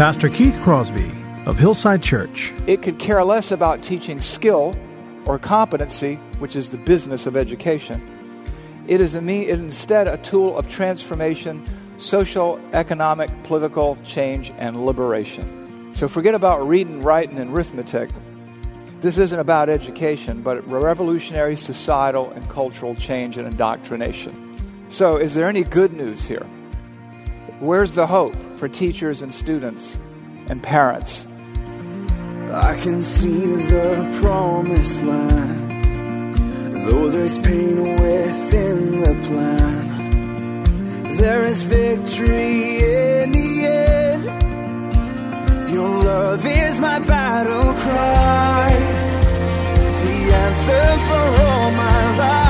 Pastor Keith Crosby of Hillside Church. It could care less about teaching skill or competency, which is the business of education. It is instead a tool of transformation, social, economic, political change, and liberation. So forget about reading, writing, and arithmetic. This isn't about education, but revolutionary societal and cultural change and indoctrination. So, is there any good news here? Where's the hope for teachers and students and parents? I can see the promised land, though there's pain within the plan. There is victory in the end. Your love is my battle cry, the answer for all my life.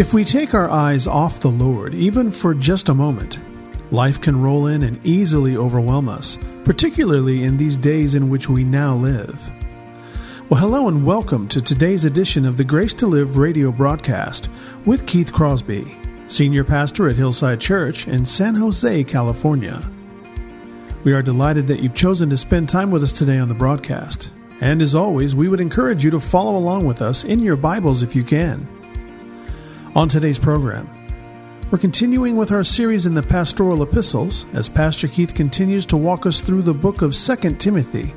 If we take our eyes off the Lord, even for just a moment, life can roll in and easily overwhelm us, particularly in these days in which we now live. Well, hello and welcome to today's edition of the Grace to Live radio broadcast with Keith Crosby, Senior Pastor at Hillside Church in San Jose, California. We are delighted that you've chosen to spend time with us today on the broadcast. And as always, we would encourage you to follow along with us in your Bibles if you can. On today's program, we're continuing with our series in the pastoral epistles as Pastor Keith continues to walk us through the book of 2 Timothy.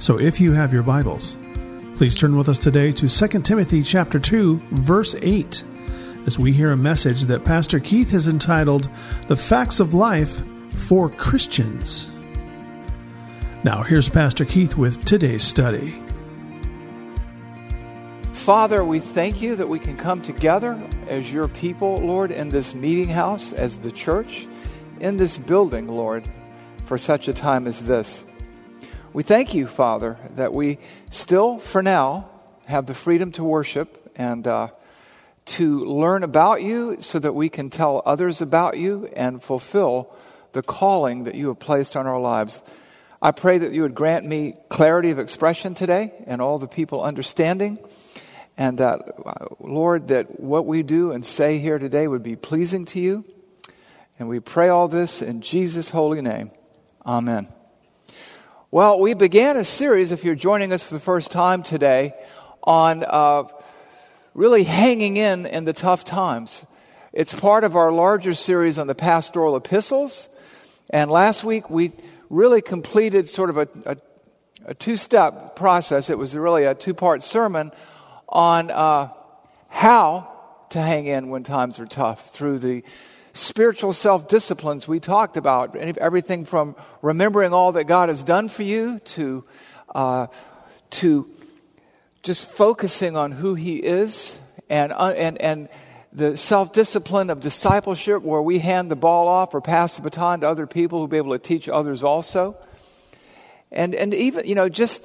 So if you have your Bibles, please turn with us today to 2 Timothy chapter 2, verse 8, as we hear a message that Pastor Keith has entitled The Facts of Life for Christians. Now here's Pastor Keith with today's study. Father, we thank you that we can come together as your people, Lord, in this meeting house, as the church, in this building, Lord, for such a time as this. We thank you, Father, that we still, for now, have the freedom to worship and uh, to learn about you so that we can tell others about you and fulfill the calling that you have placed on our lives. I pray that you would grant me clarity of expression today and all the people understanding. And that, Lord, that what we do and say here today would be pleasing to you. And we pray all this in Jesus' holy name. Amen. Well, we began a series, if you're joining us for the first time today, on uh, really hanging in in the tough times. It's part of our larger series on the pastoral epistles. And last week we really completed sort of a, a, a two step process. It was really a two part sermon on uh, how to hang in when times are tough through the spiritual self disciplines we talked about. Everything from remembering all that God has done for you to, uh, to just focusing on who He is and, uh, and, and the self discipline of discipleship where we hand the ball off or pass the baton to other people who'll be able to teach others also. And, and even, you know, just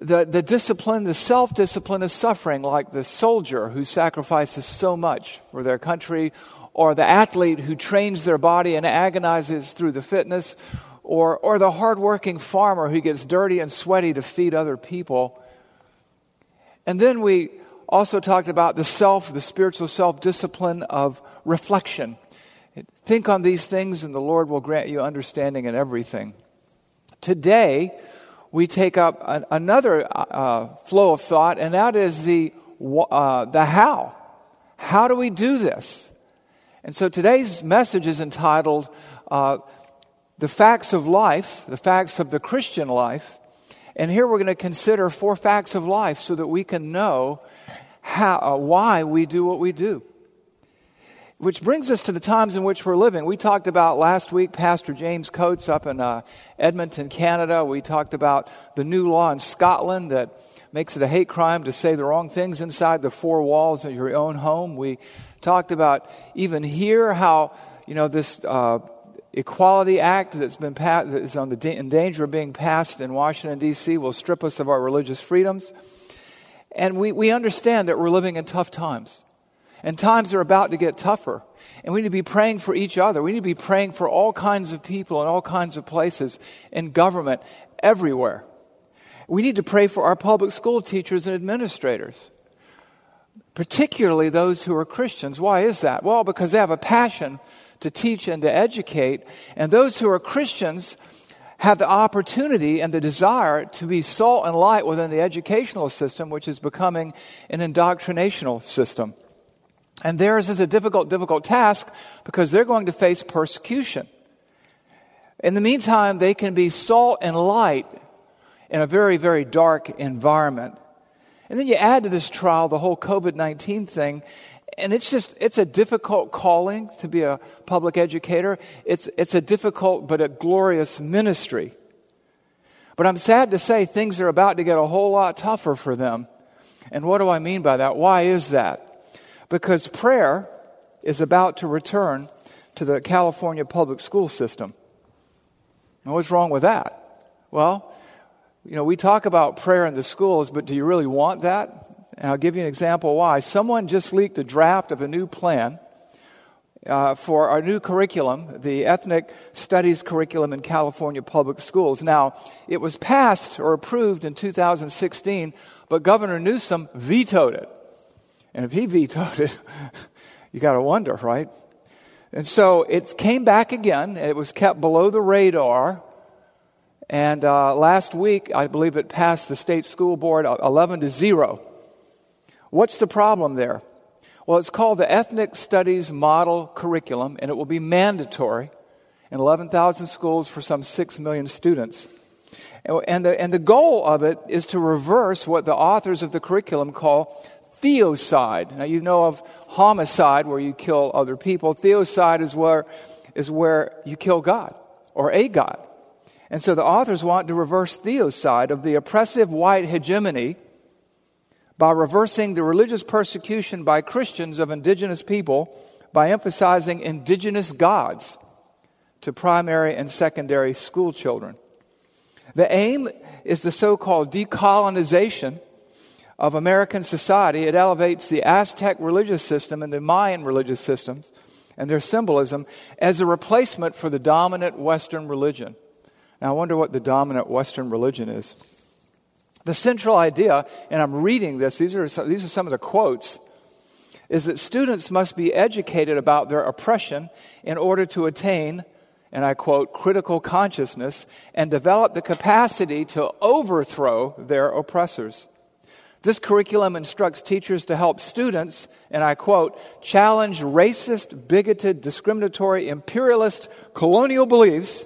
the, the discipline, the self discipline of suffering, like the soldier who sacrifices so much for their country, or the athlete who trains their body and agonizes through the fitness, or, or the hardworking farmer who gets dirty and sweaty to feed other people. And then we also talked about the self, the spiritual self discipline of reflection. Think on these things, and the Lord will grant you understanding in everything. Today, we take up an, another uh, flow of thought, and that is the, uh, the how. How do we do this? And so today's message is entitled uh, the facts of life, the facts of the Christian life. And here we're going to consider four facts of life so that we can know how, uh, why we do what we do. Which brings us to the times in which we're living. We talked about last week Pastor James Coates up in uh, Edmonton, Canada. We talked about the new law in Scotland that makes it a hate crime to say the wrong things inside the four walls of your own home. We talked about even here how, you know, this uh, Equality Act that's been passed, that is on the in danger of being passed in Washington, D.C., will strip us of our religious freedoms. And we, we understand that we're living in tough times. And times are about to get tougher. And we need to be praying for each other. We need to be praying for all kinds of people in all kinds of places, in government, everywhere. We need to pray for our public school teachers and administrators, particularly those who are Christians. Why is that? Well, because they have a passion to teach and to educate. And those who are Christians have the opportunity and the desire to be salt and light within the educational system, which is becoming an indoctrinational system. And theirs is a difficult, difficult task because they're going to face persecution. In the meantime, they can be salt and light in a very, very dark environment. And then you add to this trial the whole COVID 19 thing, and it's just, it's a difficult calling to be a public educator. It's, it's a difficult but a glorious ministry. But I'm sad to say things are about to get a whole lot tougher for them. And what do I mean by that? Why is that? Because prayer is about to return to the California public school system. And what's wrong with that? Well, you know, we talk about prayer in the schools, but do you really want that? And I'll give you an example why. Someone just leaked a draft of a new plan uh, for our new curriculum, the ethnic studies curriculum in California public schools. Now, it was passed or approved in 2016, but Governor Newsom vetoed it. And if he vetoed it, you got to wonder, right? And so it came back again. It was kept below the radar. And uh, last week, I believe it passed the state school board 11 to 0. What's the problem there? Well, it's called the Ethnic Studies Model Curriculum, and it will be mandatory in 11,000 schools for some 6 million students. And the, and the goal of it is to reverse what the authors of the curriculum call theocide. Now, you know of homicide, where you kill other people. Theocide is where, is where you kill God or a God. And so the authors want to reverse theocide of the oppressive white hegemony by reversing the religious persecution by Christians of indigenous people by emphasizing indigenous gods to primary and secondary school children. The aim is the so called decolonization of American society, it elevates the Aztec religious system and the Mayan religious systems and their symbolism as a replacement for the dominant Western religion. Now, I wonder what the dominant Western religion is. The central idea, and I'm reading this, these are, some, these are some of the quotes, is that students must be educated about their oppression in order to attain, and I quote, critical consciousness and develop the capacity to overthrow their oppressors. This curriculum instructs teachers to help students, and I quote, challenge racist, bigoted, discriminatory, imperialist, colonial beliefs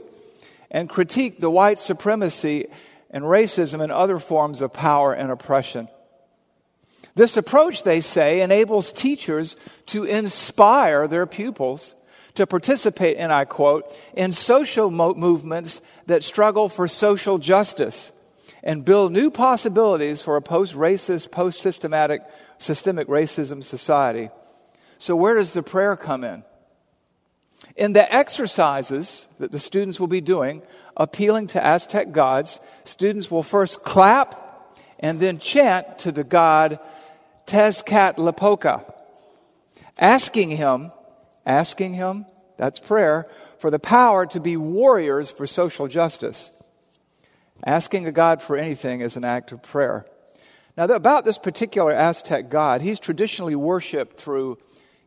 and critique the white supremacy and racism and other forms of power and oppression. This approach, they say, enables teachers to inspire their pupils to participate, and I quote, in social mo- movements that struggle for social justice and build new possibilities for a post racist, post systematic, systemic racism society. So, where does the prayer come in? In the exercises that the students will be doing, appealing to Aztec gods, students will first clap and then chant to the god Tezcatlipoca, asking him, asking him, that's prayer, for the power to be warriors for social justice. Asking a God for anything is an act of prayer. Now, about this particular Aztec God, he's traditionally worshiped through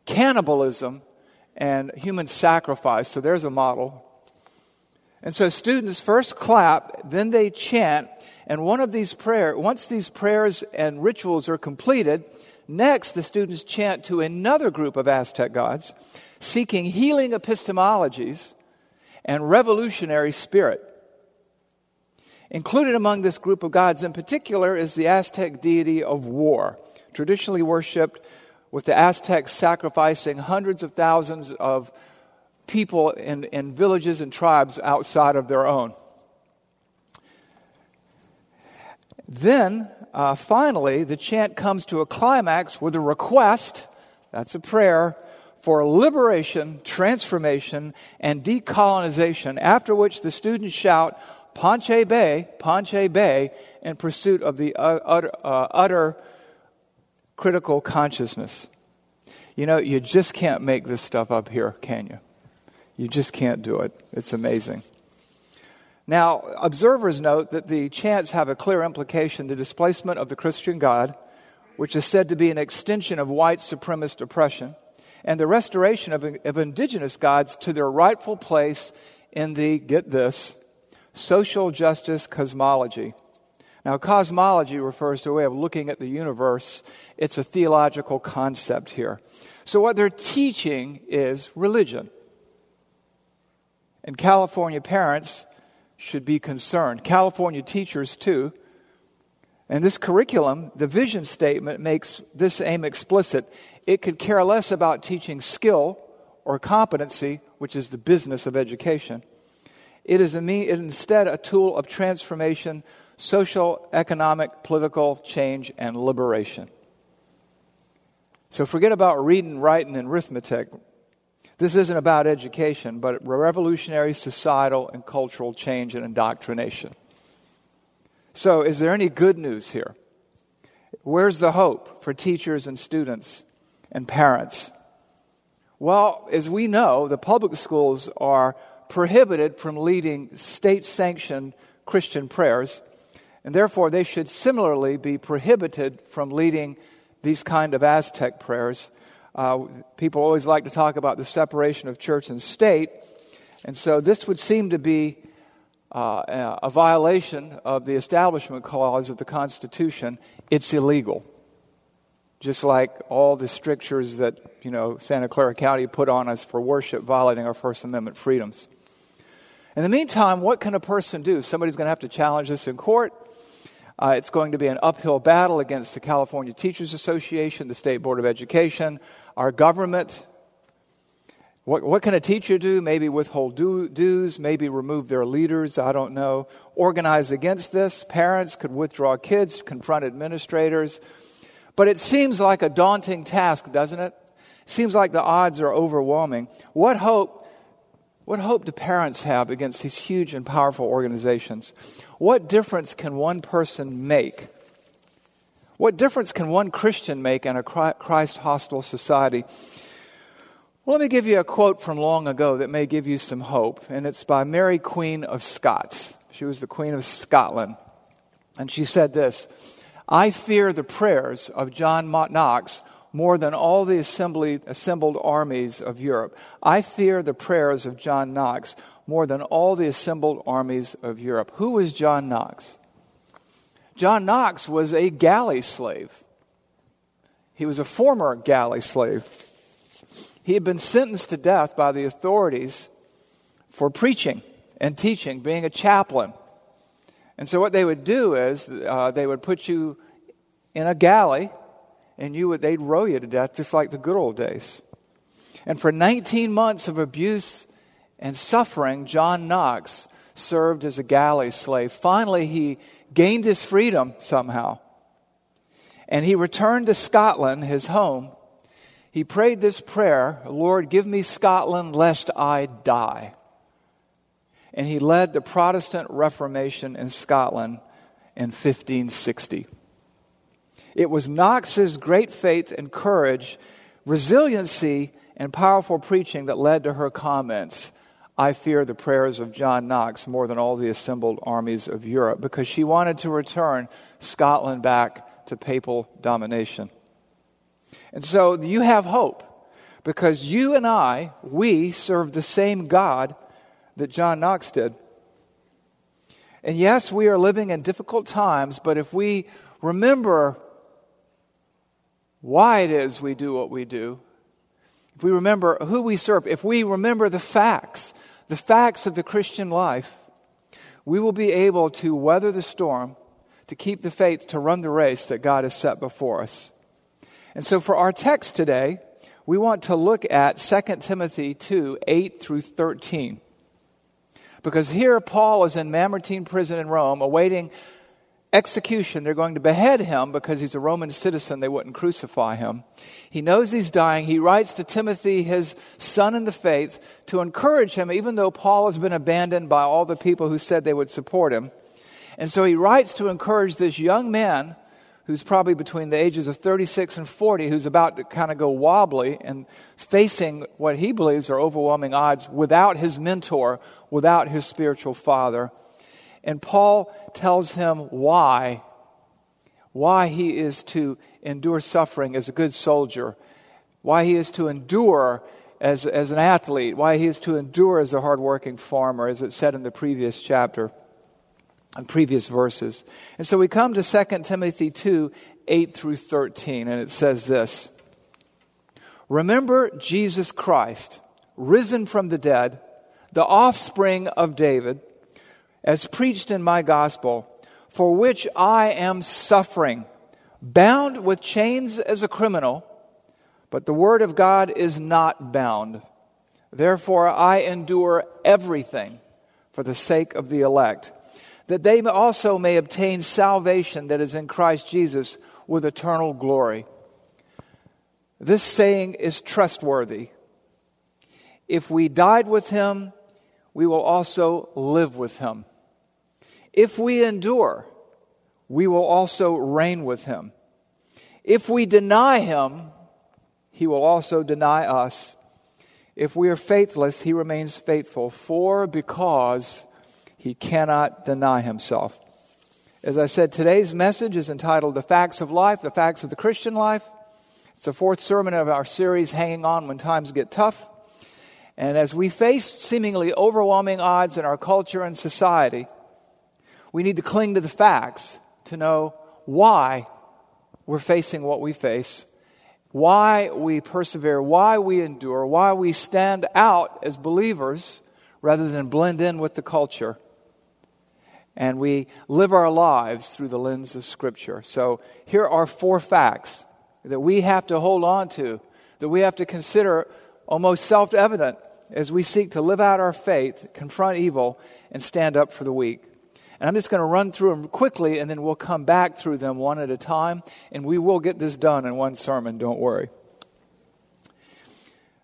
cannibalism and human sacrifice. So there's a model. And so students first clap, then they chant, and one of these prayers, once these prayers and rituals are completed, next the students chant to another group of Aztec gods, seeking healing epistemologies and revolutionary spirit. Included among this group of gods in particular is the Aztec deity of war, traditionally worshipped with the Aztecs sacrificing hundreds of thousands of people in, in villages and tribes outside of their own. Then, uh, finally, the chant comes to a climax with a request that's a prayer for liberation, transformation, and decolonization, after which the students shout, Panche Be, Panche Be, in pursuit of the utter, uh, utter critical consciousness. You know, you just can't make this stuff up here, can you? You just can't do it. It's amazing. Now, observers note that the chants have a clear implication the displacement of the Christian God, which is said to be an extension of white supremacist oppression, and the restoration of, of indigenous gods to their rightful place in the, get this, social justice cosmology. Now, cosmology refers to a way of looking at the universe. It's a theological concept here. So, what they're teaching is religion. And California parents should be concerned. California teachers, too. And this curriculum, the vision statement, makes this aim explicit. It could care less about teaching skill or competency, which is the business of education. It is instead a tool of transformation, social, economic, political change, and liberation. So forget about reading, writing, and arithmetic. This isn't about education, but revolutionary societal and cultural change and indoctrination. So, is there any good news here? Where's the hope for teachers and students and parents? Well, as we know, the public schools are prohibited from leading state sanctioned Christian prayers, and therefore they should similarly be prohibited from leading these kind of Aztec prayers uh, people always like to talk about the separation of church and state. And so this would seem to be uh, a violation of the Establishment Clause of the Constitution. It's illegal. Just like all the strictures that, you know, Santa Clara County put on us for worship violating our First Amendment freedoms. In the meantime, what can a person do? Somebody's going to have to challenge this in court. Uh, it's going to be an uphill battle against the California Teachers Association, the State Board of Education, our government. What, what can a teacher do? Maybe withhold dues, maybe remove their leaders, I don't know. Organize against this. Parents could withdraw kids, confront administrators. But it seems like a daunting task, doesn't it? Seems like the odds are overwhelming. What hope what hope do parents have against these huge and powerful organizations? What difference can one person make? What difference can one Christian make in a Christ hostile society? Well, let me give you a quote from long ago that may give you some hope, and it's by Mary, Queen of Scots. She was the Queen of Scotland. And she said this I fear the prayers of John Knox more than all the assembly, assembled armies of Europe. I fear the prayers of John Knox more than all the assembled armies of Europe. Who was John Knox? John Knox was a galley slave. He was a former galley slave. He had been sentenced to death by the authorities for preaching and teaching, being a chaplain. And so, what they would do is uh, they would put you in a galley and you would, they'd row you to death just like the good old days. And for 19 months of abuse and suffering, John Knox served as a galley slave. Finally, he gained his freedom somehow. And he returned to Scotland, his home. He prayed this prayer Lord, give me Scotland lest I die. And he led the Protestant Reformation in Scotland in 1560. It was Knox's great faith and courage, resiliency, and powerful preaching that led to her comments I fear the prayers of John Knox more than all the assembled armies of Europe, because she wanted to return Scotland back to papal domination. And so you have hope, because you and I, we serve the same God that John Knox did. And yes, we are living in difficult times, but if we remember why it is we do what we do, if we remember who we serve, if we remember the facts, the facts of the Christian life, we will be able to weather the storm, to keep the faith, to run the race that God has set before us. And so for our text today, we want to look at 2 Timothy 2 8 through 13. Because here Paul is in Mamertine prison in Rome awaiting execution. They're going to behead him because he's a Roman citizen. They wouldn't crucify him. He knows he's dying. He writes to Timothy, his son in the faith, to encourage him, even though Paul has been abandoned by all the people who said they would support him. And so he writes to encourage this young man who's probably between the ages of 36 and 40, who's about to kind of go wobbly and facing what he believes are overwhelming odds without his mentor, without his spiritual father. And Paul tells him why, why he is to endure suffering as a good soldier, why he is to endure as, as an athlete, why he is to endure as a hardworking farmer, as it said in the previous chapter and previous verses. And so we come to 2 Timothy 2 8 through 13, and it says this Remember Jesus Christ, risen from the dead, the offspring of David, as preached in my gospel, for which I am suffering, bound with chains as a criminal, but the word of God is not bound. Therefore, I endure everything for the sake of the elect that they also may obtain salvation that is in Christ Jesus with eternal glory. This saying is trustworthy. If we died with him, we will also live with him. If we endure, we will also reign with him. If we deny him, he will also deny us. If we are faithless, he remains faithful, for because he cannot deny himself. As I said, today's message is entitled The Facts of Life, the Facts of the Christian Life. It's the fourth sermon of our series, Hanging On When Times Get Tough. And as we face seemingly overwhelming odds in our culture and society, we need to cling to the facts to know why we're facing what we face, why we persevere, why we endure, why we stand out as believers rather than blend in with the culture and we live our lives through the lens of Scripture. So here are four facts that we have to hold on to, that we have to consider almost self evident as we seek to live out our faith, confront evil, and stand up for the weak. And I'm just going to run through them quickly, and then we'll come back through them one at a time, and we will get this done in one sermon, don't worry.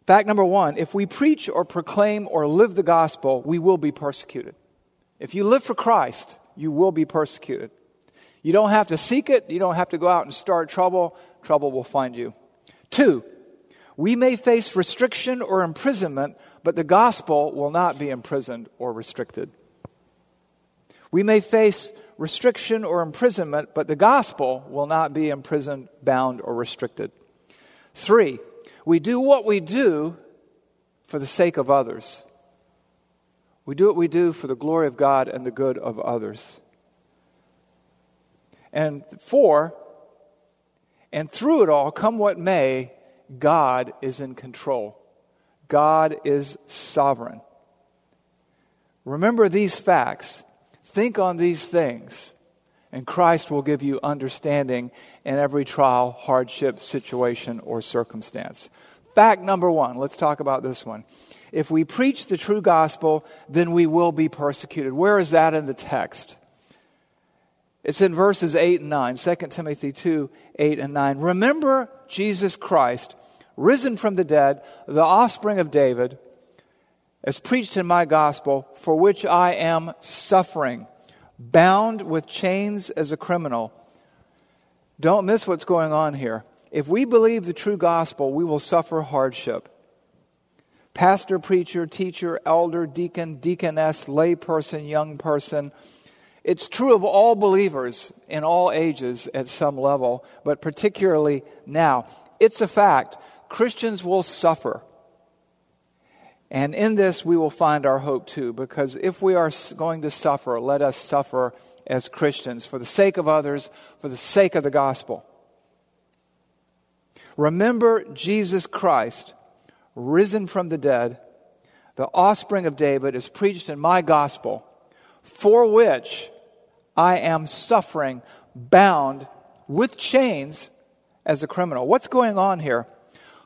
Fact number one if we preach or proclaim or live the gospel, we will be persecuted. If you live for Christ, you will be persecuted. You don't have to seek it, you don't have to go out and start trouble. Trouble will find you. Two, we may face restriction or imprisonment, but the gospel will not be imprisoned or restricted. We may face restriction or imprisonment, but the gospel will not be imprisoned, bound, or restricted. Three, we do what we do for the sake of others. We do what we do for the glory of God and the good of others. And four, and through it all, come what may, God is in control. God is sovereign. Remember these facts. Think on these things, and Christ will give you understanding in every trial, hardship, situation, or circumstance. Fact number one, let's talk about this one. If we preach the true gospel, then we will be persecuted. Where is that in the text? It's in verses 8 and 9, 2 Timothy 2 8 and 9. Remember Jesus Christ, risen from the dead, the offspring of David, as preached in my gospel, for which I am suffering, bound with chains as a criminal. Don't miss what's going on here. If we believe the true gospel, we will suffer hardship pastor, preacher, teacher, elder, deacon, deaconess, layperson, young person. It's true of all believers in all ages at some level, but particularly now. It's a fact. Christians will suffer. And in this, we will find our hope too, because if we are going to suffer, let us suffer as Christians for the sake of others, for the sake of the gospel. Remember Jesus Christ risen from the dead, the offspring of David, is preached in my gospel, for which I am suffering, bound with chains as a criminal. What's going on here?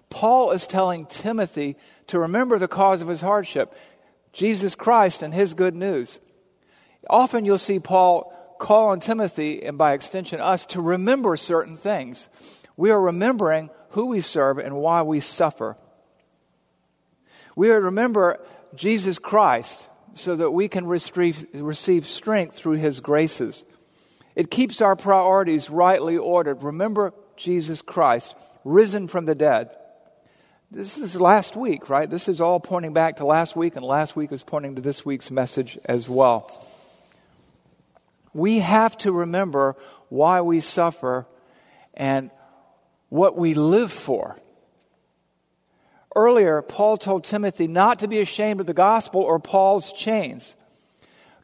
Paul is telling Timothy to remember the cause of his hardship Jesus Christ and his good news. Often you'll see Paul call on Timothy, and by extension us, to remember certain things. We are remembering who we serve and why we suffer. We are to remember Jesus Christ so that we can receive, strength through his graces. It keeps our priorities rightly ordered. Remember Jesus Christ, risen from the dead. This is last week, right? This is all pointing back to last week, and last week is pointing to this week's message as well. We have to remember why we suffer and what we live for. Earlier, Paul told Timothy not to be ashamed of the gospel or Paul's chains.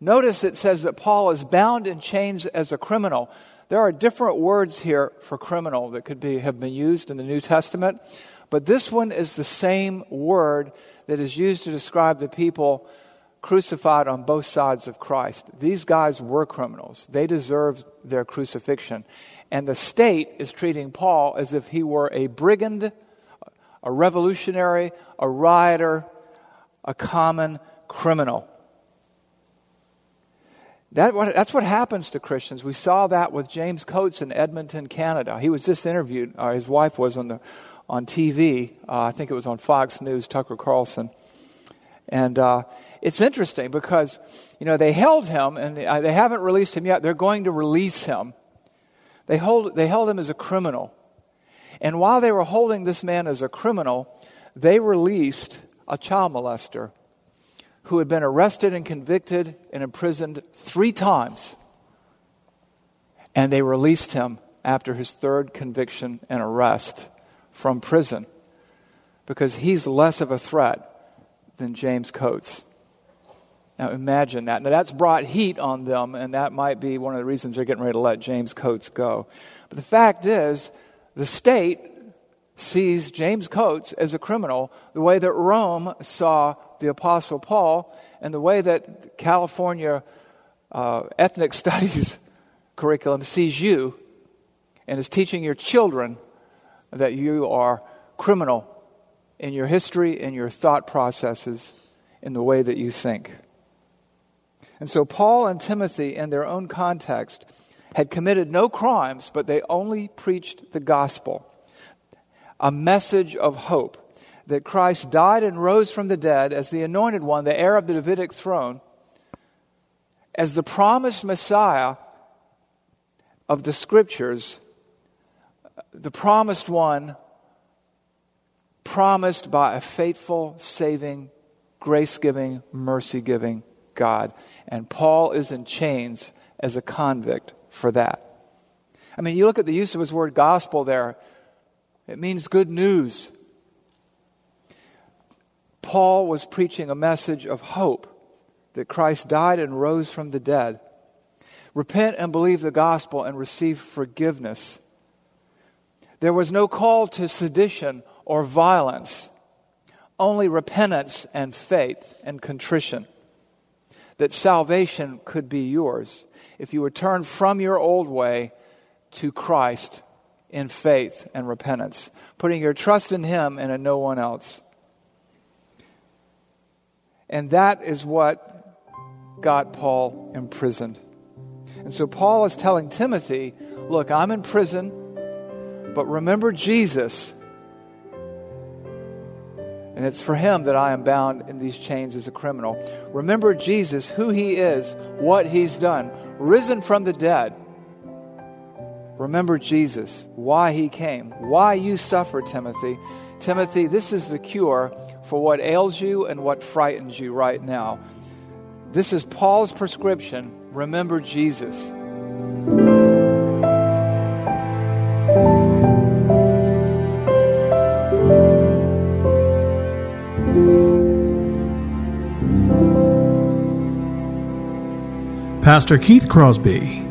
Notice it says that Paul is bound in chains as a criminal. There are different words here for criminal that could be, have been used in the New Testament, but this one is the same word that is used to describe the people crucified on both sides of Christ. These guys were criminals, they deserved their crucifixion. And the state is treating Paul as if he were a brigand, a revolutionary, a rioter, a common criminal. That, that's what happens to Christians. We saw that with James Coates in Edmonton, Canada. He was just interviewed, uh, his wife was on, the, on TV. Uh, I think it was on Fox News, Tucker Carlson. And uh, it's interesting because, you know, they held him and they, uh, they haven't released him yet. They're going to release him. They, hold, they held him as a criminal. And while they were holding this man as a criminal, they released a child molester who had been arrested and convicted and imprisoned three times. And they released him after his third conviction and arrest from prison because he's less of a threat than James Coates. Now imagine that. Now that's brought heat on them, and that might be one of the reasons they're getting ready to let James Coates go. But the fact is, the state sees James Coates as a criminal the way that Rome saw the Apostle Paul and the way that California uh, ethnic studies curriculum sees you and is teaching your children that you are criminal in your history, in your thought processes, in the way that you think. And so, Paul and Timothy, in their own context, had committed no crimes, but they only preached the gospel a message of hope that Christ died and rose from the dead as the anointed one, the heir of the Davidic throne, as the promised Messiah of the scriptures, the promised one, promised by a faithful, saving, grace giving, mercy giving God. And Paul is in chains as a convict for that. I mean, you look at the use of his word gospel there, it means good news. Paul was preaching a message of hope that Christ died and rose from the dead. Repent and believe the gospel and receive forgiveness. There was no call to sedition or violence, only repentance and faith and contrition. That salvation could be yours if you would turn from your old way to Christ in faith and repentance, putting your trust in Him and in no one else. And that is what got Paul imprisoned. And so Paul is telling Timothy, Look, I'm in prison, but remember Jesus. And it's for him that I am bound in these chains as a criminal. Remember Jesus, who he is, what he's done, risen from the dead. Remember Jesus, why he came, why you suffer, Timothy. Timothy, this is the cure for what ails you and what frightens you right now. This is Paul's prescription. Remember Jesus. Pastor Keith Crosby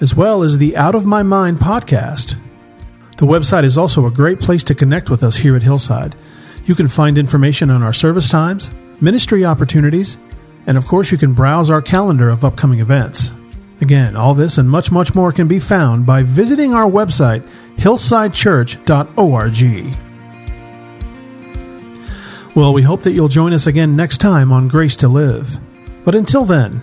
as well as the Out of My Mind podcast. The website is also a great place to connect with us here at Hillside. You can find information on our service times, ministry opportunities, and of course, you can browse our calendar of upcoming events. Again, all this and much, much more can be found by visiting our website, hillsidechurch.org. Well, we hope that you'll join us again next time on Grace to Live. But until then,